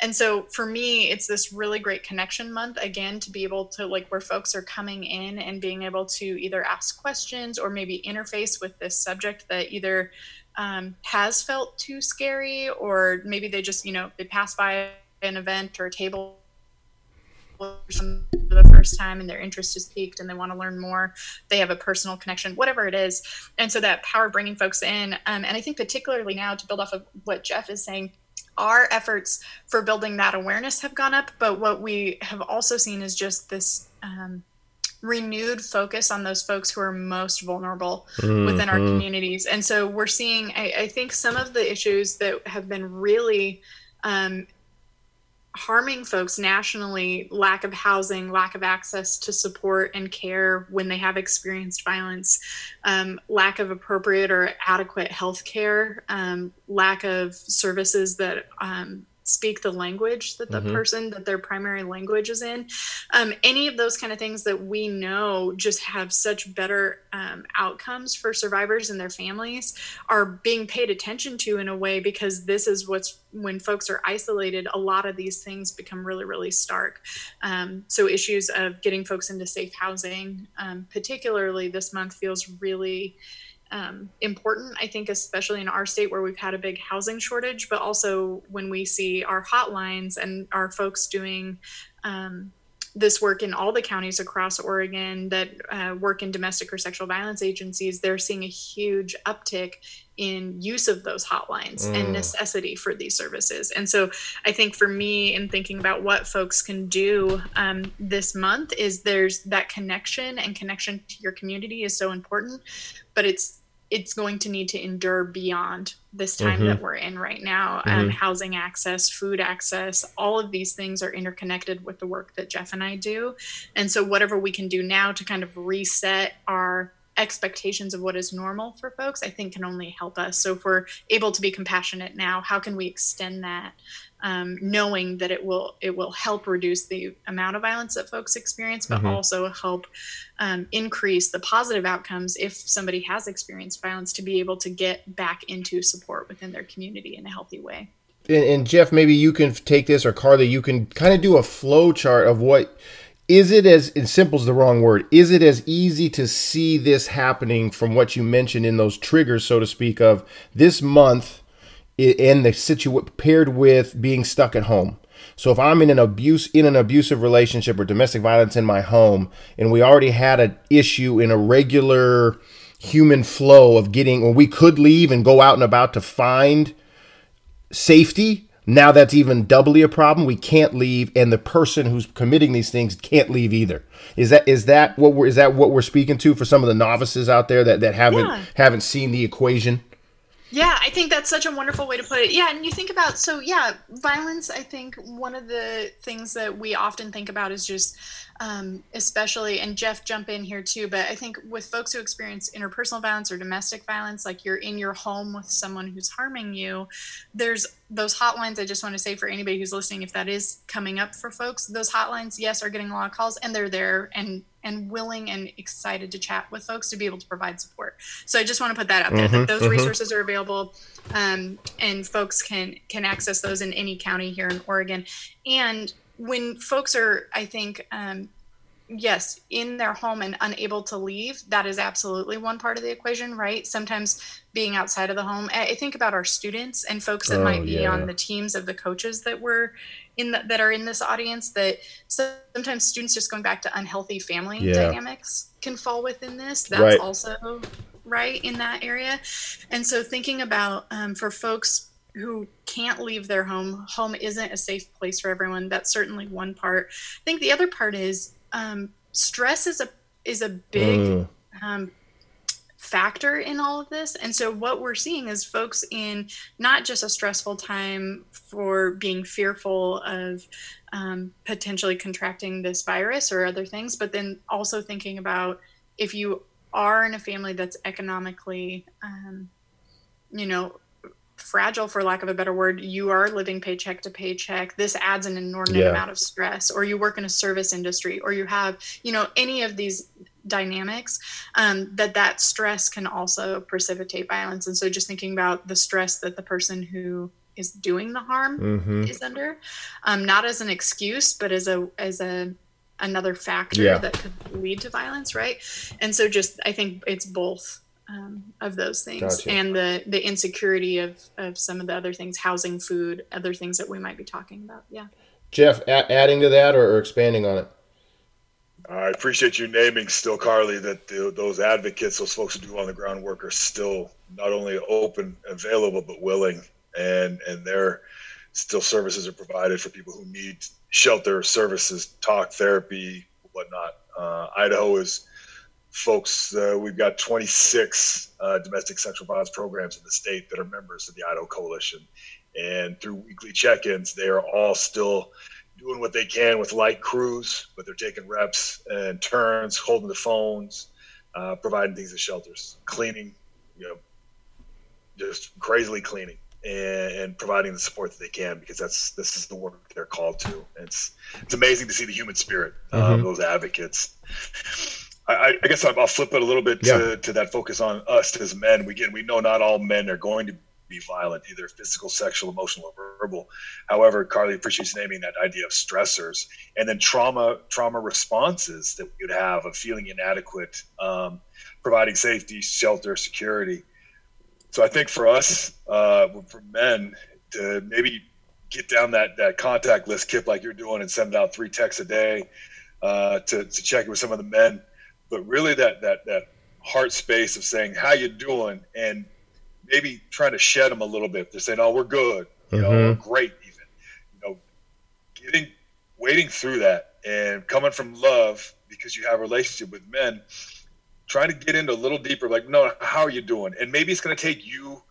And so for me, it's this really great connection month again to be able to like where folks are coming in and being able to either ask questions or maybe interface with this subject that either um, has felt too scary, or maybe they just, you know, they pass by an event or a table for the first time and their interest is piqued and they want to learn more. They have a personal connection whatever it is. And so that power bringing folks in um, and i think particularly now to build off of what jeff is saying our efforts for building that awareness have gone up but what we have also seen is just this um, renewed focus on those folks who are most vulnerable mm-hmm. within our mm-hmm. communities. And so we're seeing, I, I, think, some of the issues that have been really um, harming folks nationally lack of housing, lack of access to support and care when they have experienced violence, um, lack of appropriate or adequate health care, um, lack of services that um, speak the language that the mm-hmm. person that their primary language is in um, any of those kind of things that we know just have such better um, outcomes for survivors and their families are being paid attention to in a way because this is what's when folks are isolated a lot of these things become really really stark um, so issues of getting folks into safe housing um, particularly this month feels really um, important, I think, especially in our state where we've had a big housing shortage, but also when we see our hotlines and our folks doing um, this work in all the counties across Oregon that uh, work in domestic or sexual violence agencies, they're seeing a huge uptick in use of those hotlines mm. and necessity for these services. And so I think for me, in thinking about what folks can do um, this month, is there's that connection and connection to your community is so important, but it's it's going to need to endure beyond this time mm-hmm. that we're in right now. Um, mm-hmm. Um, housing access, food access, all of these things are interconnected with the work that Jeff and I do. And so, whatever we can do now to kind of reset our expectations of what is normal for folks, I think can only help us. So, if we're able to be compassionate now, how can we extend that um, knowing that it will it will help reduce the amount of violence that folks experience, but mm-hmm. also help um, increase the positive outcomes if somebody has experienced violence to be able to get back into support within their community in a healthy way. And, and Jeff, maybe you can take this, or Carly, you can kind of do a flow chart of what is it as simple as the wrong word is it as easy to see this happening from what you mentioned in those triggers so to speak of this month in the situation paired with being stuck at home. So if I'm in an abuse in an abusive relationship or domestic violence in my home, and we already had an issue in a regular human flow of getting when we could leave and go out and about to find safety now that's even doubly a problem we can't leave and the person who's committing these things can't leave either is that is that what we're is that what we're speaking to for some of the novices out there that, that haven't Yeah. haven't seen the equation Yeah, I think that's such a wonderful way to put it. Yeah, and you think about so yeah, violence. I think one of the things that we often think about is just, um, especially and Jeff jump in here too. But I think with folks who experience interpersonal violence or domestic violence, like you're in your home with someone who's harming you, there's those hotlines. I just want to say for anybody who's listening, if that is coming up for folks, those hotlines, yes, are getting a lot of calls, and they're there and and willing and excited to chat with folks to be able to provide support. So I just want to put that out there that those resources are available, um, and folks can can access those in any county here in Oregon. And when folks are, I think. Um, yes in their home and unable to leave that is absolutely one part of the equation right sometimes being outside of the home i I think about our students and folks that Oh, might be yeah. on the teams of the coaches that were in the, that are in this audience that sometimes students just going back to unhealthy family Yeah. dynamics can fall within this that's Right. also right in that area and so thinking about um, for folks who can't leave their home home isn't a safe place for everyone that's certainly one part i think the other part is um, stress is a is a big Mm. um, factor in all of this and so what we're seeing is folks in not just a stressful time for being fearful of um, potentially contracting this virus or other things but then also thinking about if you are in a family that's economically um, you know fragile for lack of a better word you are living paycheck to paycheck this adds an inordinate Yeah. amount of stress or you work in a service industry or you have you know any of these dynamics um, that that stress can also precipitate violence. And so just thinking about the stress that the person who is doing the harm hmm is under um, not as an excuse but as a as a another factor Yeah. that could lead to violence right? And so just i think it's both um, of those things. Gotcha. and the the insecurity of of some of the other things housing food other things that we might be talking about. Yeah. Jeff a- adding to that or, or expanding on it I appreciate you naming still, Carly, that the, those advocates, those folks who do on the ground work, are still not only open, available, but willing, and and their still services are provided for people who need shelter services, talk therapy, whatnot. Uh, Idaho is folks. Uh, we've got 26 uh, domestic sexual violence programs in the state that are members of the Idaho Coalition, and through weekly check-ins, they are all still doing what they can with light crews, but they're taking reps and turns, holding the phones, uh, providing things at shelters, cleaning, you know, just crazily cleaning and, and providing the support that they can because that's this is the work they're called to. It's it's amazing to see the human spirit of Mhm. those advocates. I, I- guess I'll I'll flip it a little bit to, Yeah. to that focus on us as men. We again we know not all men are going to be violent, either physical, sexual, emotional, or verbal. However, Carly appreciates naming that idea of stressors and then trauma trauma responses that we would have of feeling inadequate, um, providing safety, shelter, security. So I think for us, uh, for men, to maybe get down that that contact list, Kip, like you're doing, and send out three texts a day uh, to to check with some of the men, but really that that that heart space of saying how you doing and maybe trying to shed them a little bit. They're saying, "Oh, we're good," you know, Mhm. great, even, you know, getting wading through that and coming from love because you have a relationship with men trying to get into a little deeper like no how are you doing and maybe it's going to take you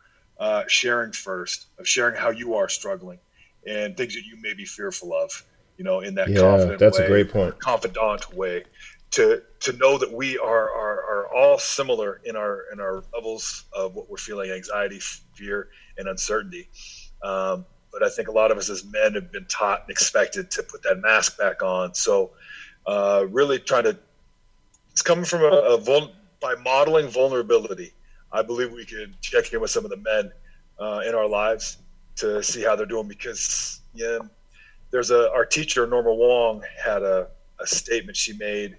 uh, sharing first of sharing how you are struggling and things that you may be fearful of you know in that yeah confident that's way, a great point confidant way to to know that we are, are are all similar in our in our levels of what we're feeling anxiety fear and uncertainty. Um, but i think a lot of us as men have been taught and expected to put that mask back on. So uh, really trying to it's coming from a, a vul- by modeling vulnerability i believe we could check in with some of the men uh, in our lives to see how they're doing because yeah there's a our teacher norma wong had a, a statement she made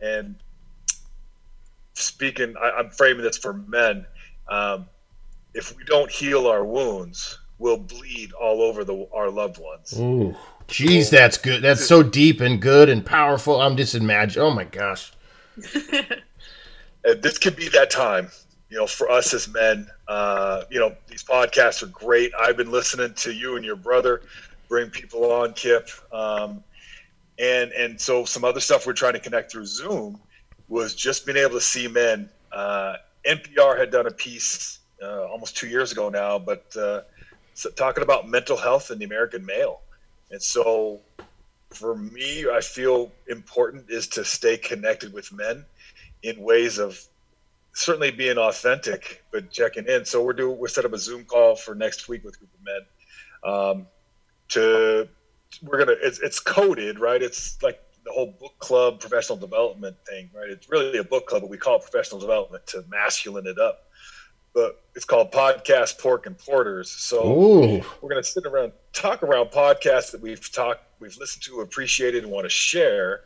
and speaking I, i'm framing this for men um, if we don't heal our wounds we'll bleed all over the our loved ones Ooh, jeez, that's good. That's so deep and good and powerful. I'm just imagining. Oh my gosh. <laughs> this could be that time you know, for us as men, uh, you know, these podcasts are great. I've been listening to you and your brother bring people on, Kip, um, and and so some other stuff we're trying to connect through Zoom was just being able to see men. Uh, NPR had done a piece uh, almost two years ago now, but uh, talking about mental health in the American male, and so for me, I feel important is to stay connected with men in ways of certainly being authentic, but checking in. So we're doing we're set up a Zoom call for next week with a group of men. Um, to we're gonna it's, it's coded right. It's like the whole book club professional development thing, right? It's really a book club, but we call it professional development to masculine it up. But it's called Podcast Pork and Porters. So Ooh. we're gonna sit around talk around podcasts that we've talked, we've listened to, appreciated, and want to share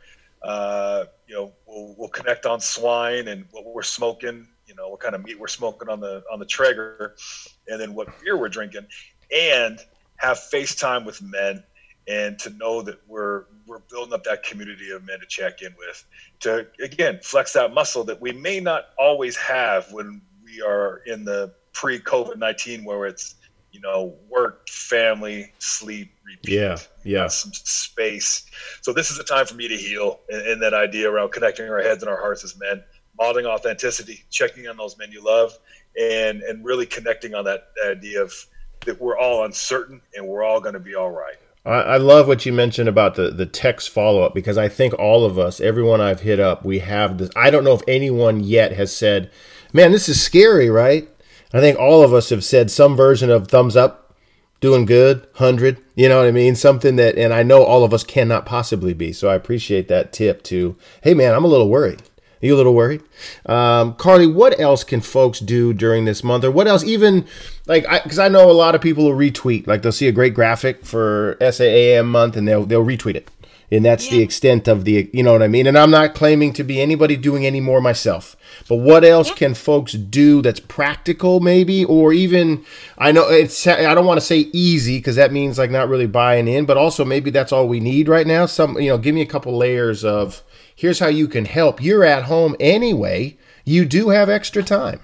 uh, you know, we'll, we'll connect on swine and what we're smoking. You know, what kind of meat we're smoking on the on the Traeger, and then what beer we're drinking, and have FaceTime with men and to know that we're we're building up that community of men to check in with to again flex that muscle that we may not always have when we are in the pre COVID nineteen where it's you know, work, family, sleep, repeat. Yeah, yeah. Some space. So this is a time for me to heal, and, that idea around connecting our heads and our hearts as men, modeling authenticity, checking on those men you love, and and really connecting on that idea of that we're all uncertain and we're all going to be all right. I love what you mentioned about the, the text follow up because I think all of us, everyone I've hit up, we have this. I don't know if anyone yet has said, man, this is scary, right? I think all of us have said some version of thumbs up, doing good, 100, you know what I mean? Something that, and I know all of us cannot possibly be. So I appreciate that tip to, hey man, I'm a little worried. Are you a little worried? Um, Carly, what else can folks do during this month? Or what else, even like, because I, I, know a lot of people will retweet, like they'll see a great graphic for SAAM month and they'll, they'll retweet it and that's yeah. the extent of the you know what i mean and i'm not claiming to be anybody doing any more myself but what else yeah. can folks do that's practical maybe or even i know it's i don't want to say easy because that means like not really buying in but also maybe that's all we need right now some you know give me a couple layers of here's how you can help you're at home anyway you do have extra time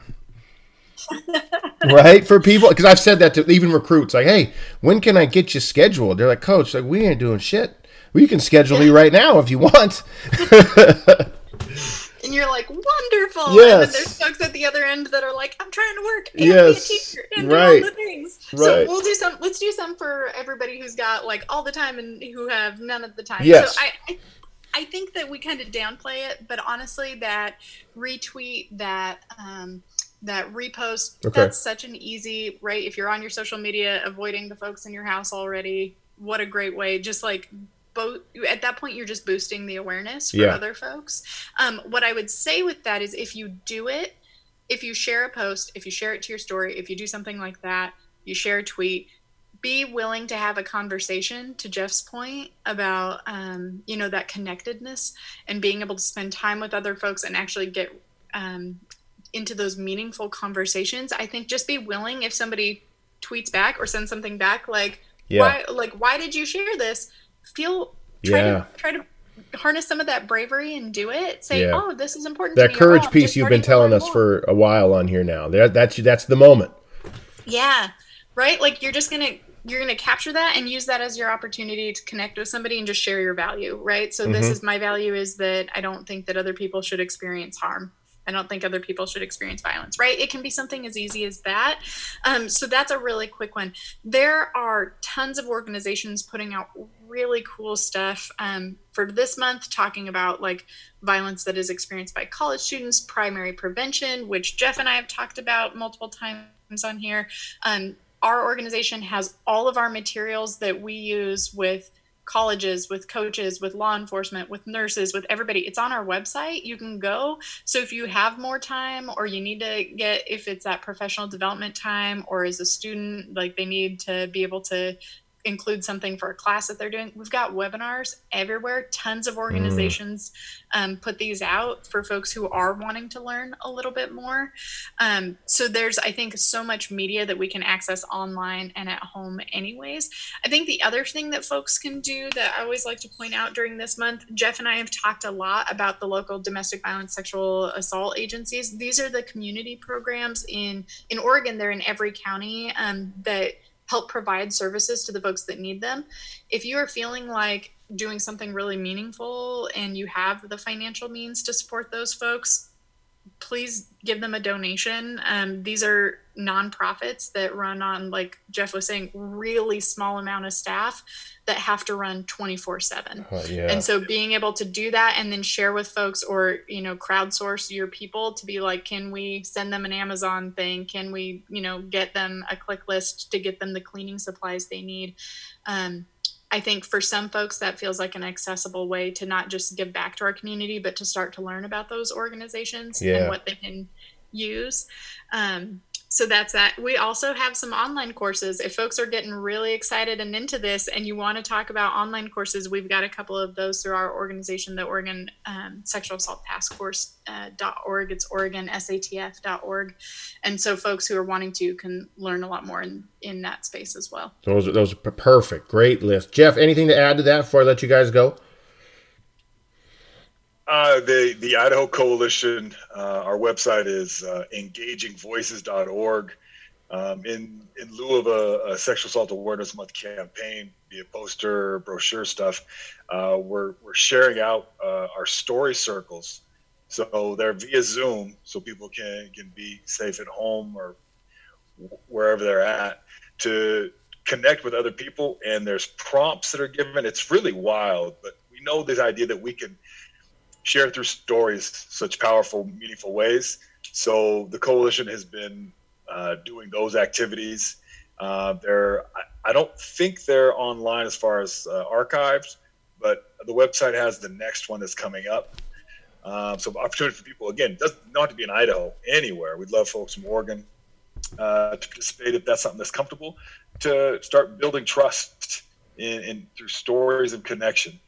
right for people because i've said that to even recruits like hey when can i get you scheduled they're like coach like we ain't doing shit we can schedule you right now if you want. <laughs> and you're like, wonderful. Yes. And then there's folks at the other end that are like, I'm trying to work and yes. be a teacher and right. do all the things. Right. So we'll do some. Let's do some for everybody who's got like all the time and who have none of the time. Yes. So I, I I think that we kind of downplay it, but honestly, that retweet, that um, that repost, okay. that's such an easy right. If you're on your social media, avoiding the folks in your house already, what a great way. Just like both at that point you're just boosting the awareness for yeah. other folks um, what i would say with that is if you do it if you share a post if you share it to your story if you do something like that you share a tweet be willing to have a conversation to jeff's point about um, you know that connectedness and being able to spend time with other folks and actually get um, into those meaningful conversations i think just be willing if somebody tweets back or sends something back like yeah. why like why did you share this feel try yeah. to try to harness some of that bravery and do it. Say, yeah. "Oh, this is important." That courage piece you've been telling us more. for a while on here now. That, that's that's the moment. Yeah, right. Like you're just gonna you're gonna capture that and use that as your opportunity to connect with somebody and just share your value, right? So mm-hmm. this is my value is that I don't think that other people should experience harm. I don't think other people should experience violence, right? It can be something as easy as that. Um, so that's a really quick one. There are tons of organizations putting out really cool stuff um, for this month, talking about like violence that is experienced by college students, primary prevention, which Jeff and I have talked about multiple times on here. Um, our organization has all of our materials that we use with colleges, with coaches, with law enforcement, with nurses, with everybody. It's on our website. You can go. So if you have more time or you need to get, if it's that professional development time or as a student, like they need to be able to include something for a class that they're doing. We've got webinars everywhere. Tons of organizations mm. um, put these out for folks who are wanting to learn a little bit more. Um, so there's, I think, so much media that we can access online and at home, anyways. I think the other thing that folks can do that I always like to point out during this month, Jeff and I have talked a lot about the local domestic violence, sexual assault agencies. These are the community programs in in Oregon. They're in every county um, that help provide services to the folks that need them. If you are feeling like doing something really meaningful and you have the financial means to support those folks, please give them a donation. Um, these are nonprofits that run on, like Jeff was saying, really small amount of staff that have to run 24 7. And so being able to do that and then share with folks or, you know, crowdsource your people to be like, can we send them an Amazon thing? Can we, you know, get them a click list to get them the cleaning supplies they need? Um, I think for some folks that feels like an accessible way to not just give back to our community, but to start to learn about those organizations yeah. and what they can use. Um, so that's that. We also have some online courses. If folks are getting really excited and into this and you want to talk about online courses, we've got a couple of those through our organization, the Oregon um, Sexual Assault Task Force uh, .org. It's oregon OregonSATF.org. And so folks who are wanting to can learn a lot more in, in that space as well. Those are, those are perfect. Great list. Jeff, anything to add to that before I let you guys go? Uh, the the Idaho Coalition, uh, our website is uh, engagingvoices.org. Um, in in lieu of a, a, sexual assault awareness month campaign, be poster, brochure stuff, uh, we're we're sharing out uh, our story circles. So they're via Zoom, so people can can be safe at home or wherever they're at to connect with other people. And there's prompts that are given. It's really wild, but we know this idea that we can share through stories such powerful, meaningful ways. So the coalition has been uh, doing those activities. Uh, they're, I, I, don't think they're online as far as uh, archives, but the website has the next one that's coming up. Um, so opportunity for people again doesn't not to be in Idaho anywhere. We'd love folks from Oregon uh, to participate if that's something that's comfortable to start building trust in, in through stories and connection.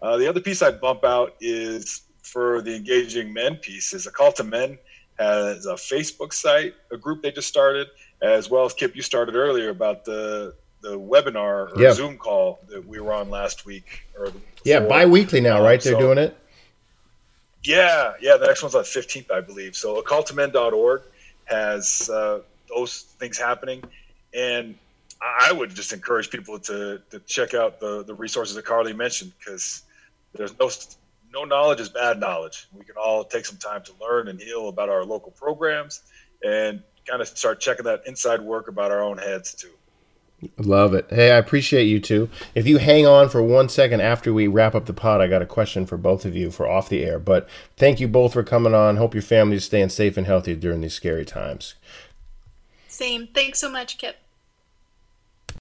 Uh, the other piece I'd bump out is for the engaging men piece is a call to men has a Facebook site, a group they just started, as well as Kip, you started earlier about the the webinar or yep. Zoom call that we were on last week or yeah, bi-weekly now, right? They're so, doing it. Yeah, yeah. The next one's on the fifteenth, I believe. So, a call to men.org has uh, those things happening, and I would just encourage people to to check out the the resources that Carly mentioned because there's no no knowledge is bad knowledge. We can all take some time to learn and heal about our local programs and kind of start checking that inside work about our own heads too. Love it. Hey, I appreciate you too. If you hang on for one second after we wrap up the pod, I got a question for both of you for off the air. But thank you both for coming on. Hope your family is staying safe and healthy during these scary times. Same. Thanks so much, Kip.